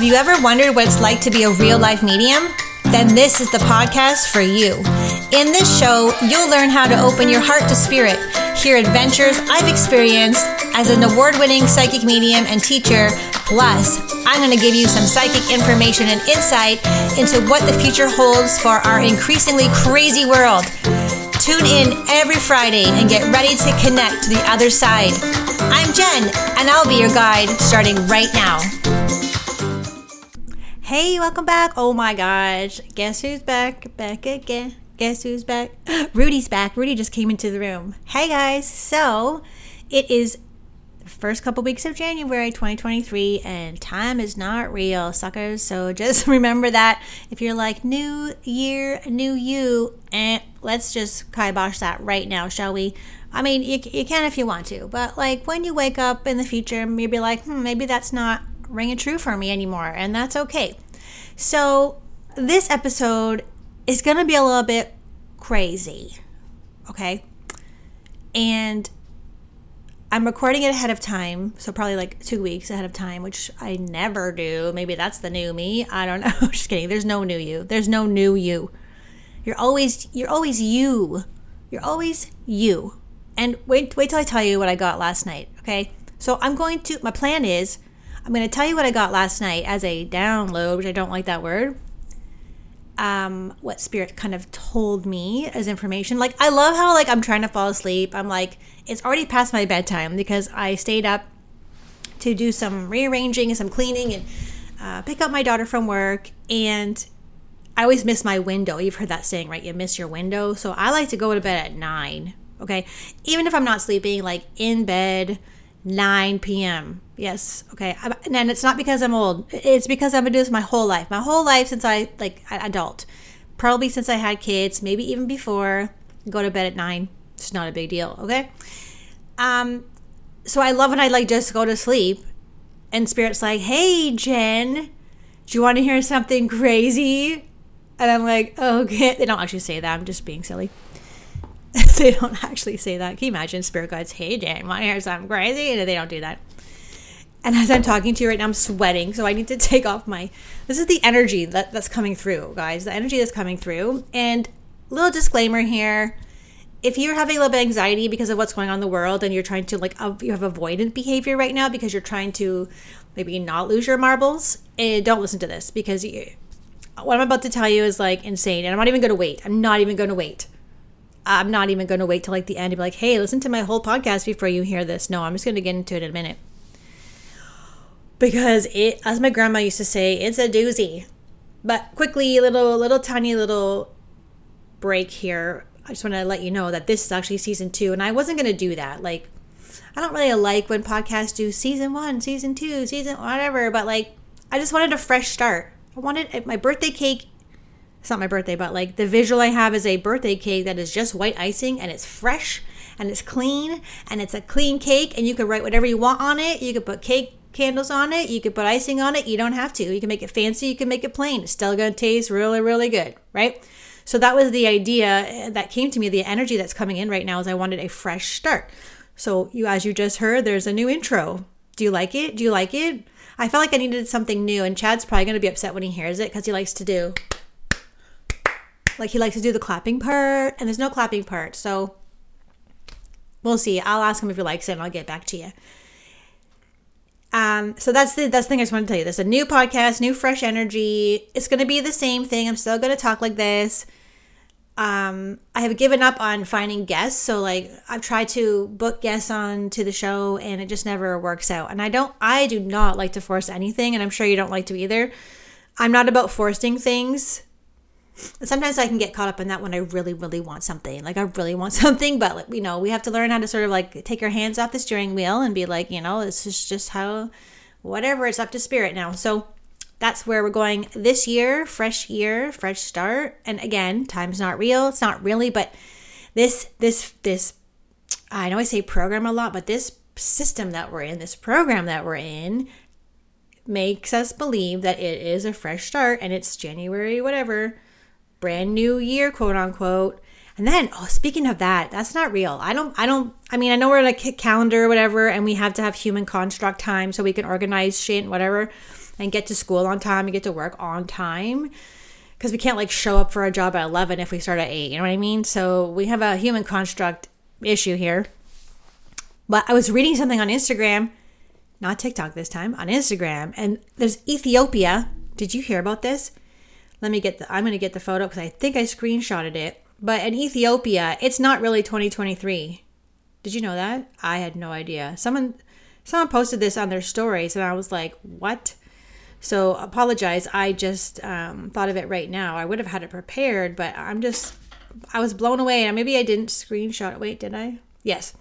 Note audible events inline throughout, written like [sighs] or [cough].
Have you ever wondered what it's like to be a real life medium? Then this is the podcast for you. In this show, you'll learn how to open your heart to spirit, hear adventures I've experienced as an award winning psychic medium and teacher. Plus, I'm going to give you some psychic information and insight into what the future holds for our increasingly crazy world. Tune in every Friday and get ready to connect to the other side. I'm Jen, and I'll be your guide starting right now. Hey, welcome back. Oh my gosh. Guess who's back? Back again. Guess who's back? [gasps] Rudy's back. Rudy just came into the room. Hey guys. So, it is the first couple weeks of January 2023 and time is not real, suckers. So, [laughs] just remember that if you're like new year, new you, eh, let's just kibosh that right now, shall we? I mean, you, you can if you want to, but like when you wake up in the future, maybe like, hmm, maybe that's not ringing true for me anymore, and that's okay. So, this episode is going to be a little bit crazy, okay? And I'm recording it ahead of time, so probably like two weeks ahead of time, which I never do. Maybe that's the new me. I don't [laughs] know. Just kidding. There's no new you. There's no new you. You're always you're always you. You're always you. And wait wait till I tell you what I got last night, okay? So I'm going to my plan is I'm going to tell you what I got last night as a download, which I don't like that word. Um, what spirit kind of told me as information. Like I love how like I'm trying to fall asleep. I'm like it's already past my bedtime because I stayed up to do some rearranging and some cleaning and uh, pick up my daughter from work. And I always miss my window. You've heard that saying, right? You miss your window. So I like to go to bed at nine. Okay, even if I'm not sleeping, like in bed 9 p.m. Yes, okay. And it's not because I'm old. It's because I've been doing this my whole life. My whole life since I like adult. Probably since I had kids, maybe even before. Go to bed at 9. It's not a big deal, okay? Um so I love when I like just go to sleep and spirit's like, "Hey, Jen, do you want to hear something crazy?" And I'm like, "Okay." They don't actually say that. I'm just being silly. [laughs] they don't actually say that. Can you imagine spirit guides, hey Jen, want to hear something crazy? And they don't do that. And as I'm talking to you right now, I'm sweating. So I need to [laughs] take off my this is the energy that, that's coming through, guys. The energy that's coming through. And little disclaimer here. If you're having a little bit of anxiety because of what's going on in the world and you're trying to like you have avoidant behavior right now because you're trying to maybe not lose your marbles, eh, don't listen to this because you, what I'm about to tell you is like insane and I'm not even going to wait. I'm not even going to wait. I'm not even going to wait till like the end and be like, hey, listen to my whole podcast before you hear this. No, I'm just going to get into it in a minute. Because it, as my grandma used to say, it's a doozy. But quickly, little, little tiny little break here. I just want to let you know that this is actually season two, and I wasn't going to do that. Like, I don't really like when podcasts do season one, season two, season whatever, but like, I just wanted a fresh start. I wanted uh, my birthday cake it's not my birthday, but like the visual I have is a birthday cake that is just white icing and it's fresh and it's clean and it's a clean cake and you can write whatever you want on it. You could put cake candles on it, you could put icing on it. You don't have to. You can make it fancy, you can make it plain. It's still going to taste really, really good, right? So that was the idea that came to me. The energy that's coming in right now is I wanted a fresh start. So you, as you just heard, there's a new intro. Do you like it? Do you like it? I felt like I needed something new, and Chad's probably going to be upset when he hears it because he likes to do like he likes to do the clapping part, and there's no clapping part. So we'll see. I'll ask him if he likes it, and I'll get back to you. Um, so that's the that's the thing I just want to tell you. There's a new podcast, new fresh energy. It's gonna be the same thing. I'm still gonna talk like this. Um, I have given up on finding guests. So like I've tried to book guests on to the show and it just never works out. And I don't I do not like to force anything, and I'm sure you don't like to either. I'm not about forcing things sometimes I can get caught up in that when I really, really want something. Like I really want [laughs] something, but like, you know, we have to learn how to sort of like take our hands off the steering wheel and be like, you know, this is just how, whatever. It's up to spirit now. So that's where we're going this year. Fresh year, fresh start. And again, time's not real. It's not really, but this, this, this. I know I say program a lot, but this system that we're in, this program that we're in, makes us believe that it is a fresh start and it's January, whatever brand new year, quote unquote. And then, oh, speaking of that, that's not real. I don't, I don't, I mean, I know we're like a calendar or whatever, and we have to have human construct time so we can organize shit and whatever and get to school on time and get to work on time. Because we can't like show up for a job at 11 if we start at 8. You know what I mean? So we have a human construct issue here. But I was reading something on Instagram, not TikTok this time, on Instagram, and there's Ethiopia. Did you hear about this? Let me get the, I'm going to get the photo because I think I screenshotted it but in Ethiopia, it's not really 2023. Did you know that? I had no idea. Someone someone posted this on their stories and I was like, "What?" So, apologize. I just um, thought of it right now. I would have had it prepared, but I'm just I was blown away and maybe I didn't screenshot it. Wait, did I? Yes.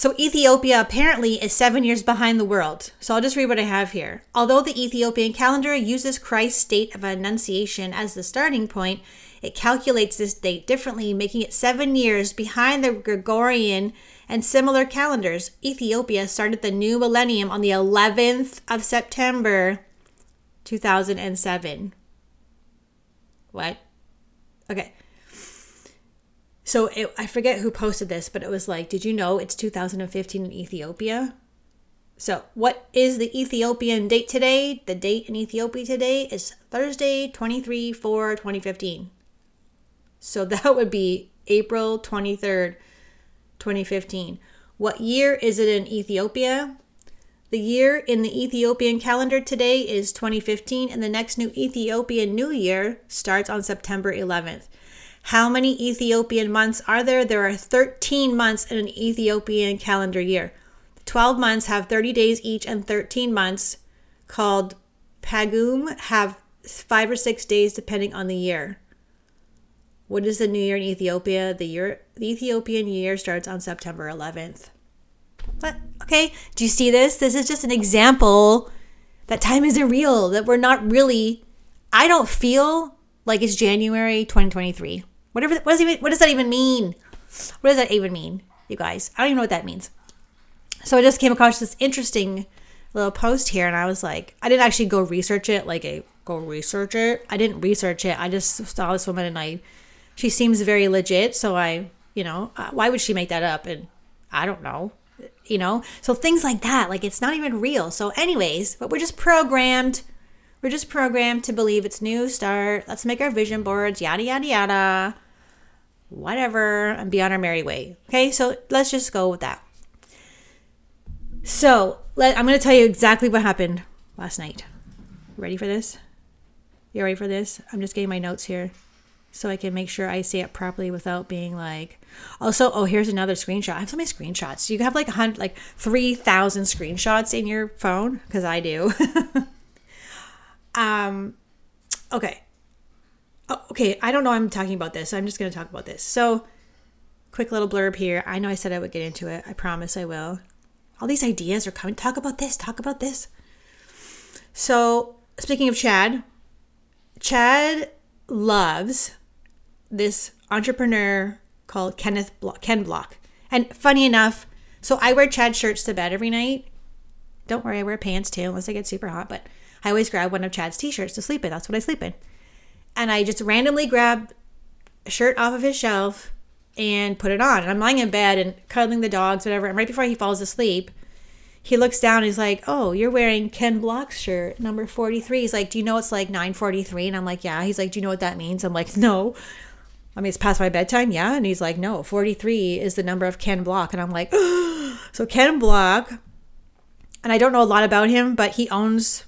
So, Ethiopia apparently is seven years behind the world. So, I'll just read what I have here. Although the Ethiopian calendar uses Christ's date of Annunciation as the starting point, it calculates this date differently, making it seven years behind the Gregorian and similar calendars. Ethiopia started the new millennium on the 11th of September 2007. What? Okay. So it, I forget who posted this, but it was like, did you know it's 2015 in Ethiopia? So, what is the Ethiopian date today? The date in Ethiopia today is Thursday, 23 4 2015. So [laughs] that would be April 23rd, 2015. What year is it in Ethiopia? The year in the Ethiopian calendar today is 2015, and the next new Ethiopian New Year starts on September 11th. How many Ethiopian months are there? There are 13 months in an Ethiopian calendar year. 12 months have 30 days each, and 13 months, called Pagum, have five or six days depending on the year. What is the New Year in Ethiopia? The year the Ethiopian year starts on September 11th. What? Okay, do you see this? This is just an example that time isn't real, that we're not really I don't feel like it's January 2023. Whatever what does, even, what does that even mean? What does that even mean, you guys? I don't even know what that means. So I just came across this interesting little post here and I was like, I didn't actually go research it, like a go research it. I didn't research it. I just saw this woman and I she seems very legit. So I, you know, uh, why would she make that up? And I don't know, you know? So things like that, like it's not even real. So, anyways, but we're just programmed. We're just programmed to believe it's new start. Let's make our vision boards, yada, yada, yada, whatever, and be on our merry way. Okay, so let's just go with that. So, let, I'm going to tell you exactly what happened last night. Ready for this? You ready for this? I'm just getting my notes here so I can make sure I say it properly without being like. Also, oh, here's another screenshot. I have so many screenshots. You have like a hundred, like three thousand screenshots in your phone because I do. [laughs] um, okay, oh, okay. I don't know. I'm talking about this. I'm just gonna talk about this. So, quick little blurb here. I know I said I would get into it. I promise I will. All these ideas are coming. Talk about this. Talk about this. So, speaking of Chad, Chad loves this entrepreneur called Kenneth Block, Ken Block. And funny enough, so I wear Chad shirts to bed every night. Don't worry, I wear pants too, unless I get super hot. But I always grab one of Chad's t-shirts to sleep in. That's what I sleep in. And I just randomly grab a shirt off of his shelf and put it on. And I'm lying in bed and cuddling the dogs, whatever. And right before he falls asleep, he looks down. he's like, "Oh, you're wearing Ken Block's shirt, number 43." He's like, "Do you know it's like 9:43?" And I'm like, "Yeah." He's like, "Do you know what that means?" I'm like, "No." I mean, it's past my bedtime, yeah. And he's like, "No, 43 is the number of Ken Block." And I'm like, [gasps] "So Ken Block." And I don't know a lot about him, but he owns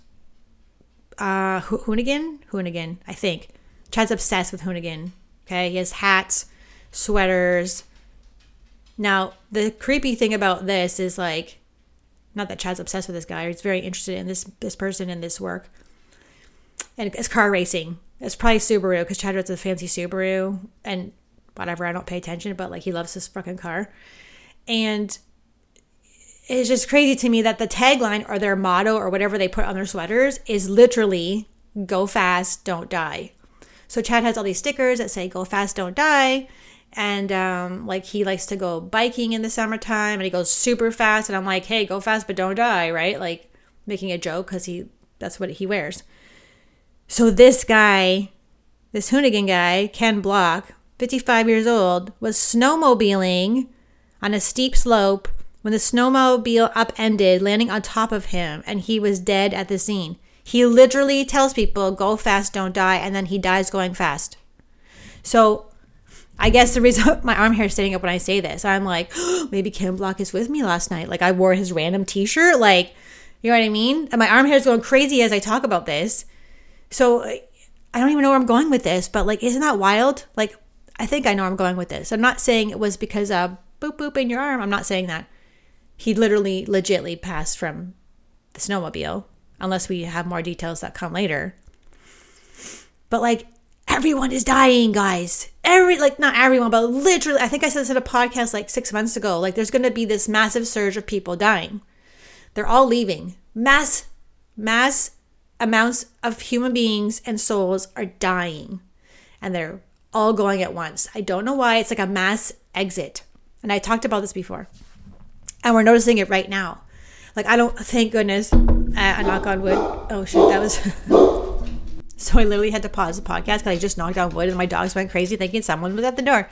uh Hoonigan, Hoonigan, I think. Chad's obsessed with Hoonigan. Okay, he has hats, sweaters. Now, the creepy thing about this is like not that Chad's obsessed with this guy, he's very interested in this this person and this work. And it's car racing. It's probably Subaru because Chad rides a fancy Subaru and whatever. I don't pay attention, but like he loves this fucking car. And it's just crazy to me that the tagline or their motto or whatever they put on their sweaters is literally "Go fast, don't die." So Chad has all these stickers that say "Go fast, don't die." and um, like he likes to go biking in the summertime and he goes super fast and i'm like hey go fast but don't die right like making a joke because he that's what he wears so this guy this hoonigan guy ken block 55 years old, was snowmobiling on a steep slope when the snowmobile upended, landing on top of him, and he was dead at the scene. He literally tells people, go fast, don't die, and then he dies going fast. So I guess the reason [laughs] my arm hair is sitting up when I say this, I'm like, oh, [gasps] maybe Ken Block is with me last night. Like I wore his random t-shirt. Like, you know what I mean? And my arm hair is going crazy as I talk about this. So I don't even know where I'm going with this, but like, isn't that wild? Like, I think I know I'm going with this. I'm not saying it was because of boop boop in your arm. I'm not saying that. He literally, legitly passed from the snowmobile, unless we have more details that come later. But like, everyone is dying, guys. Every like not everyone, but literally, I think I said this in a podcast like six months ago. Like, there's going to be this massive surge of people dying. They're all leaving. Mass, mass amounts of human beings and souls are dying, and they're all going at once. I don't know why. It's like a mass exit, and I talked about this before, and we're noticing it right now. Like, I don't. Thank goodness. Uh, I knock on wood. Oh shit, that was. [laughs] So I literally had to pause the podcast because I just knocked on wood and my dogs went crazy thinking someone was at the door.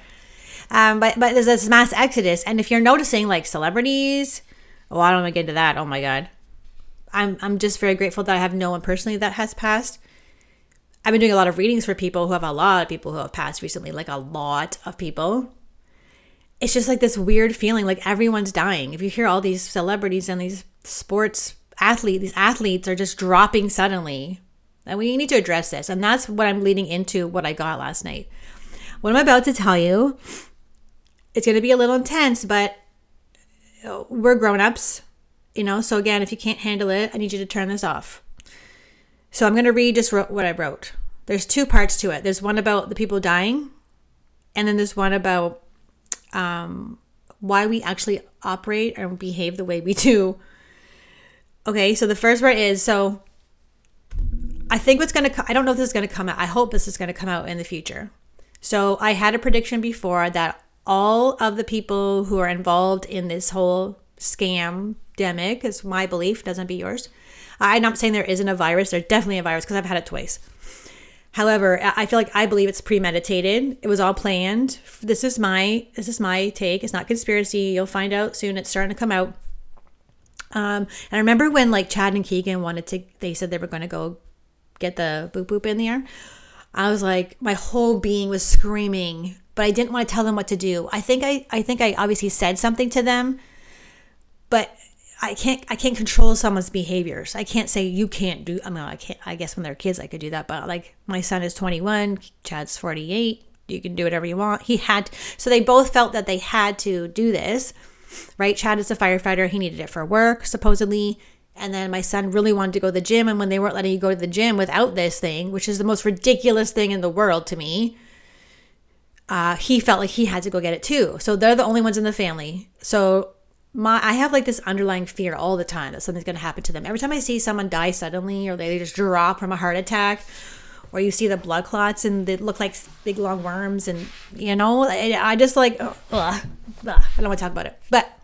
Um, but but there's this mass exodus, and if you're noticing like celebrities, oh, I don't want to get into that. Oh my god, I'm I'm just very grateful that I have no one personally that has passed. I've been doing a lot of readings for people who have a lot of people who have passed recently, like a lot of people. It's just like this weird feeling, like everyone's dying. If you hear all these celebrities and these sports athletes, these athletes are just dropping suddenly and we need to address this. And that's what I'm leading into what I got last night. What I'm about to tell you, it's going to be a little intense, but uh, we're grown ups, you know. So, again, if you can't handle it, I need you to turn this off. So, I'm going to read just what I wrote. There's two parts to it there's one about the people dying, and then there's one about um, why we actually operate and behave the way we do. Okay, so the first part is so I think what's going to, I don't know if this is going to come out. I hope this is going to come out in the future. So I had a prediction before that all of the people who are involved in this whole scam demic is my belief, doesn't be yours. I'm not saying there isn't a virus. There's definitely a virus because I've had it twice. However, I feel like I believe it's premeditated. It was all planned. This is my this is my take. It's not conspiracy. You'll find out soon. It's starting to come out. Um, and I remember when like Chad and Keegan wanted to. They said they were going to go get the boop boop in the air. I was like, my whole being was screaming, but I didn't want to tell them what to do. I think I, I think I obviously said something to them, but I can't, I can't control someone's behaviors. I can't say you can't do. I mean, I can't. I guess when they're kids, I could do that, but like my son is 21, Chad's 48. You can do whatever you want. He had, so they both felt that they had to do this, right? Chad is a firefighter. He needed it for work, supposedly. And then my son really wanted to go to the gym. And when they weren't letting you go to the gym without this thing, which is the most ridiculous thing in the world to me, uh, he felt like he had to go get it too. So they're the only ones in the family. So my I have like this underlying fear all the time that something's going to happen to them. Every time I see someone die suddenly or they just drop from a heart attack or you see the blood clots and they look like big long worms and you know I, just like ugh, ugh, I don't want to talk about it. But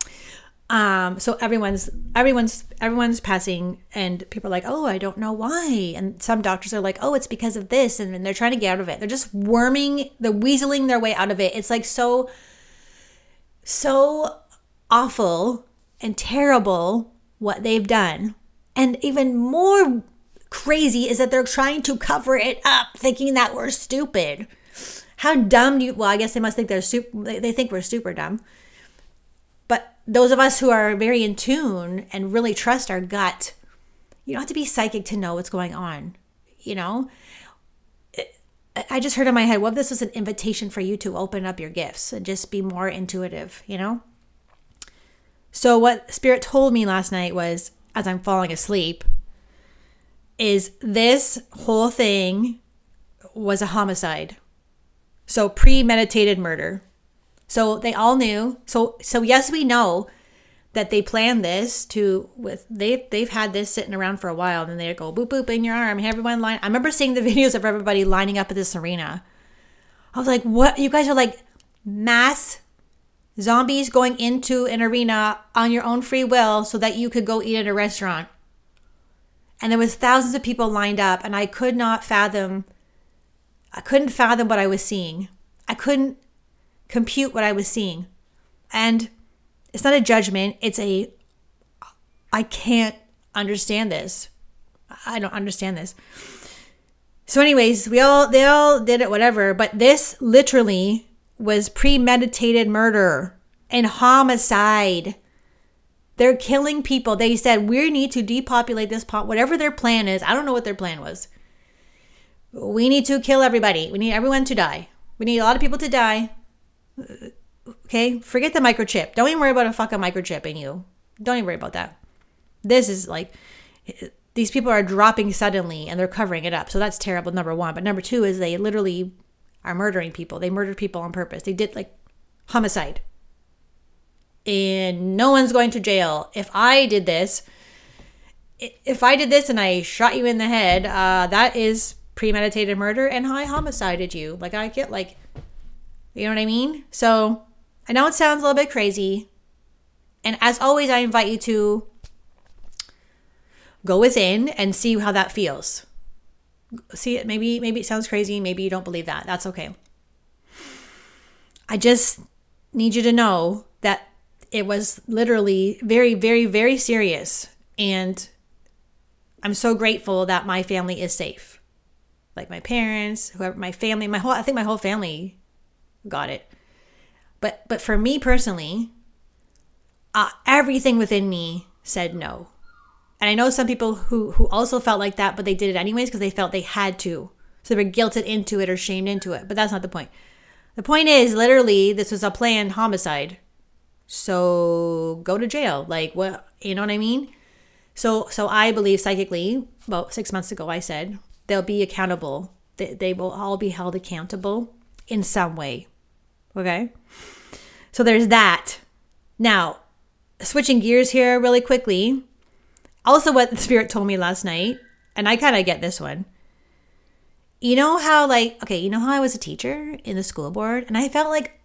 um, so everyone's everyone's everyone's passing, and people are like, "Oh, I don't know why." And some doctors are like, "Oh, it's because of this," and, and they're trying to get out of it. They're just worming, they're weaseling their way out of it. It's like so, so awful and terrible what they've done, and even more crazy is that they're trying to cover it up, thinking that we're stupid. How dumb do you? Well, I guess they must think they're super. They think we're super dumb But those of us who are very in tune and really trust our gut, you don't have to be psychic to know what's going on. You know, I just heard in my head, if this was an invitation for you to open up your gifts and just be more intuitive, you know? So, what Spirit told me last night was, as I'm falling asleep, is this whole thing was a homicide. So, premeditated murder. So they all knew. So so yes, we know that they planned this to with they've they've had this sitting around for a while and then they go boop boop in your arm hey everyone line i remember seeing the [laughs] videos of everybody lining up at this arena i was like what you guys are like mass zombies going into an arena on your own free will so that you could go eat at a restaurant and there was thousands of people lined up and i could not fathom i couldn't fathom what i was seeing I couldn't compute what I was seeing. And it's not a judgment, it's a I can't understand this. I don't understand this. So anyways, we all they all did it whatever, but this literally was premeditated murder and homicide. They're killing people. They said we need to depopulate this pot whatever their plan is. I don't know what their plan was. We need to kill everybody. We need everyone to die. We need a lot of people to die. Okay? Forget the microchip. Don't even worry about a fucking microchip in you. Don't even worry about that. This is like these people are dropping suddenly and they're covering it up. So that's terrible, number one. But number two is they literally are murdering people. They murdered people on purpose. They did like homicide. And no one's going to jail. If I did this, if I did this and I shot you in the head, uh, that is premeditated murder and I homicided you. Like I get like, you know what I mean? So I know it sounds a little bit crazy. And as always, I invite you to go within and see how that feels. See it maybe maybe it sounds crazy, maybe you don't believe that. That's okay. I just need you to know that it was literally very very very serious and I'm so grateful that my family is safe. Like my parents, whoever my family, my whole I think my whole family got it. But but for me personally, uh, everything within me said no. And I know some people who who also felt like that, but they did it anyways because they felt they had to. So they were guilted into it or shamed into it. But that's not the point. The point is, literally, this was a planned homicide. So go to jail. Like what? You know what I mean? So so I believe psychically. About six months ago, I said they'll be accountable. They, they will all be held accountable in some way. Okay. So there's that. Now, switching gears here really quickly also, what the spirit told me last night, and I kind of get this one. You know how, like, okay, you know how I was a teacher in the school board, and I felt like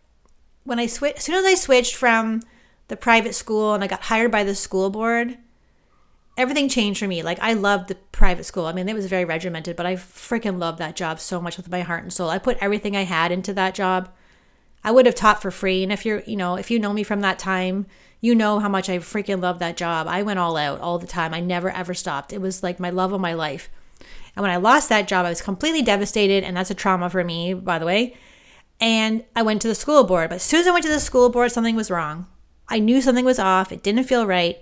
when I switched, as soon as I switched from the private school and I got hired by the school board, everything changed for me. Like, I loved the private school. I mean, it was very regimented, but I freaking loved that job so much with my heart and soul. I put everything I had into that job. I would have taught for free. And if you're, you know, if you know me from that time, you know how much I freaking love that job. I went all out all the time. I never ever stopped. It was like my love of my life. And when I lost that job, I was completely devastated. And that's a trauma for me, by the way. And I went to the school board. But as soon as I went to the school board, something was wrong. I knew something was off. It didn't feel right.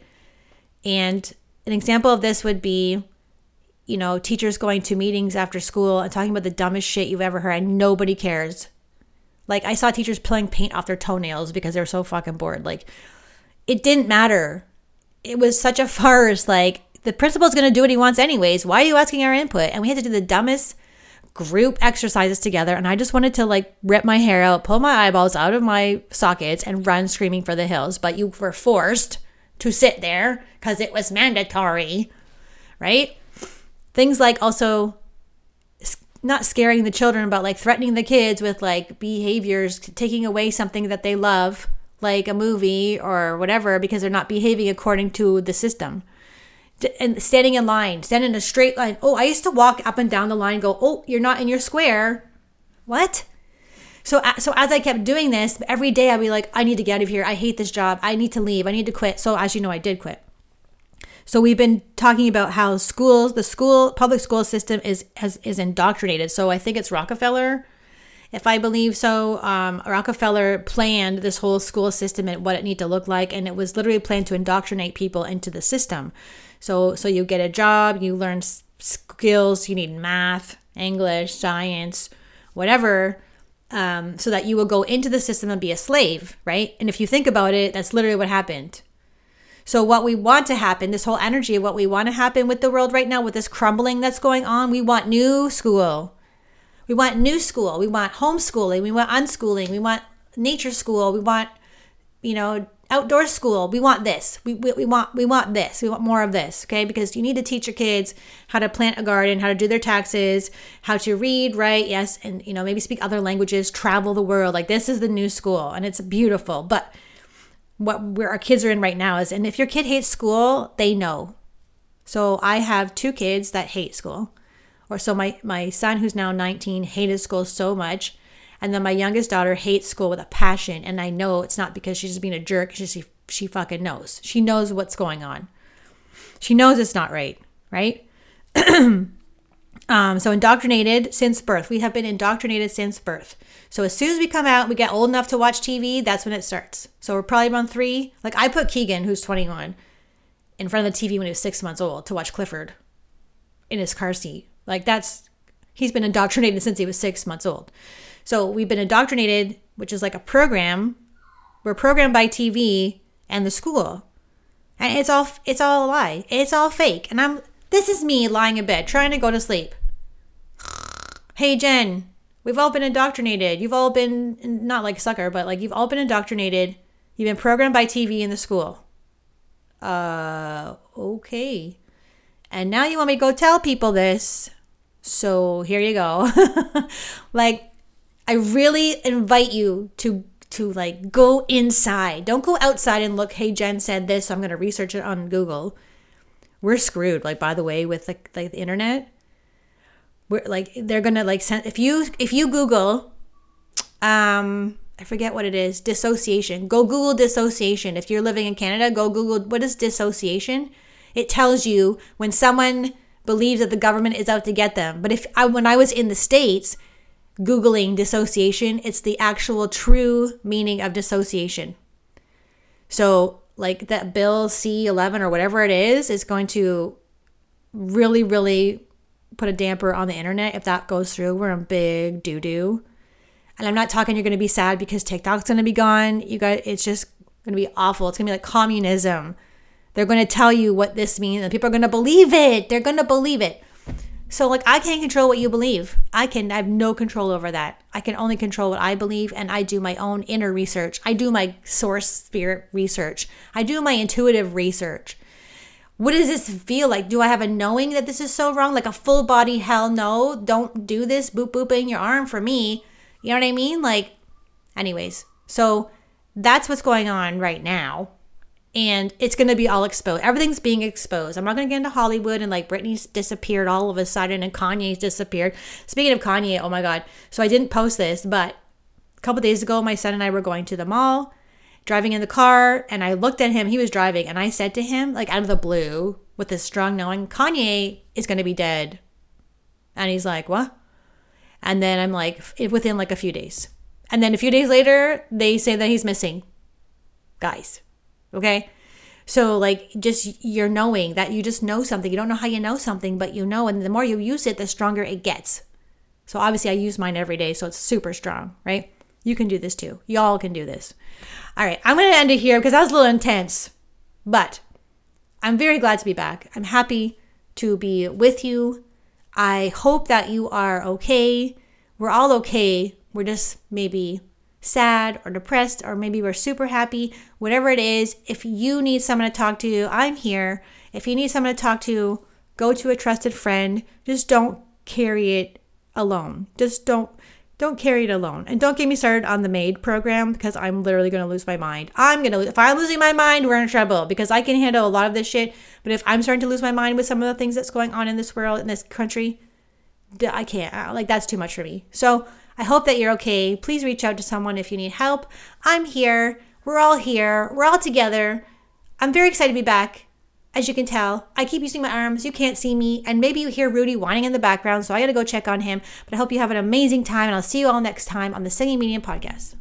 And an example of this would be, you know, teachers going to meetings after school and talking about the dumbest shit you've ever heard and nobody cares. Like I saw teachers pulling paint off their toenails because they were so fucking bored. Like it didn't matter. It was such a farce. Like, the principal's going to do what he wants anyways. Why are you asking our input? And we had to do the dumbest group exercises together. And I just wanted to like rip my hair out, pull my eyeballs out of my sockets, and run screaming for the hills. But you were forced to sit there because it was mandatory, right? Things like also not scaring the children, but like threatening the kids with like behaviors, taking away something that they love like a movie or whatever because they're not behaving according to the system. And standing in line, standing in a straight line. Oh, I used to walk up and down the line go, "Oh, you're not in your square." What? So so as I kept doing this, every day I'd be like, "I need to get out of here. I hate this job. I need to leave. I need to quit." So as you know, I did quit. So we've been talking about how schools, the school public school system is has is indoctrinated. So I think it's Rockefeller if I believe so, um, Rockefeller planned this whole school system and what it needed to look like, and it was literally planned to indoctrinate people into the system. So, so you get a job, you learn skills, you need math, English, science, whatever, um, so that you will go into the system and be a slave, right? And if you think about it, that's literally what happened. So, what we want to happen, this whole energy what we want to happen with the world right now, with this crumbling that's going on, we want new school. We want new school. We want homeschooling. We want unschooling. We want nature school. We want, you know, outdoor school. We want this. We, we, we want we want this. We want more of this. Okay, because you need to teach your kids how to plant a garden, how to do their taxes, how to read, write, yes, and you know maybe speak other languages, travel the world. Like this is the new school, and it's beautiful. But what where our kids are in right now is, and if your kid hates school, they know. So I have two kids that hate school or so my my son who's now 19 hated school so much And then my youngest daughter hates school with a passion. And I know it's not because she's just being a jerk. She, she, she fucking knows. She knows what's going on. She knows it's not right, right? [clears throat] um, so indoctrinated since birth. We have been indoctrinated since birth. So as soon as we come out, we get old enough to watch TV, that's when it starts. So we're probably around three. Like I put Keegan, who's 21, in front of the TV when he was six months old to watch Clifford in his car seat. Like that's he's been indoctrinated since he was six months old. So we've been indoctrinated, which is like a program. We're programmed by TV and the school. And it's all it's all a lie. It's all fake. And I'm this is me lying in bed trying to go to sleep. [sighs] Hey Jen, we've all been indoctrinated. You've all been not like sucker, but like you've all been indoctrinated. You've been programmed by TV in the school. Uh okay. And now you want me to go tell people this. So here you go. [laughs] like I really invite you to to like go inside. Don't go outside and look, hey Jen said this, so I'm going to research it on Google. We're screwed like by the way with like, like the internet. We're like they're going to like send if you if you Google um I forget what it is, dissociation. Go Google dissociation. If you're living in Canada, go Google what is dissociation? It tells you when someone believes that the government is out to get them. But if I, when I was in the States, Googling dissociation, it's the actual true meaning of dissociation. So, like that Bill C 11 or whatever it is, is going to really, really put a damper on the internet. If that goes through, we're in big doo doo. And I'm not talking you're going to be sad because TikTok's going to be gone. You guys, it's just going to be awful. It's going to be like communism they're going to tell you what this means, and people are going to believe it. They're going to believe it. So, like, I can't control what you believe. I can, I have no control over that. I can only control what I believe, and I do my own inner research. I do my source spirit research. I do my intuitive research. What does this feel like? Do I have a knowing that this is so wrong? Like a full body hell no, don't do this, boop boop in your arm for me. You know what I mean? Like, anyways, so that's what's going on right now and it's going to be all exposed. Everything's being exposed. I'm not going to get into Hollywood and like Britney's disappeared all of a sudden and Kanye's disappeared. Speaking of Kanye, oh my God. So I didn't post this, but a couple days ago, my son and I were going to the mall, driving in the car, and I looked at him. He was driving, and I said to him, like out of the blue, with this strong knowing, Kanye is going to be dead. And he's like, what? And then I'm like, within like a few days. And then a few days later, they say that he's missing. Guys, Okay. So, like, just you're knowing that you just know something. You don't know how you know something, but you know. And the more you use it, the stronger it gets. So, obviously, I use mine every day. So, it's super strong, right? You can do this too. Y'all can do this. All right. I'm going to end it here because that was a little intense, but I'm very glad to be back. I'm happy to be with you. I hope that you are okay. We're all okay. We're just maybe sad or depressed, or maybe we're super happy, whatever it is, if you need someone to talk to, I'm here. If you need someone to talk to, go to a trusted friend. Just don't carry it alone. Just don't don't carry it alone. And don't get me started on the MAID program because I'm literally going to lose my mind. I'm going to if I'm losing my mind, we're in trouble because I can handle a lot of this shit, but if I'm starting to lose my mind with some of the things that's going on in this world in this country, I can't. Like that's too much for me. So, I hope that you're okay. Please reach out to someone if you need help. I'm here. We're all here. We're all together. I'm very excited to be back. As you can tell, I keep using my arms. You can't see me. And maybe you hear Rudy whining in the background, so I got to go check on him. But I hope you have an amazing time, and I'll see you all next time on the Singing Medium Podcast.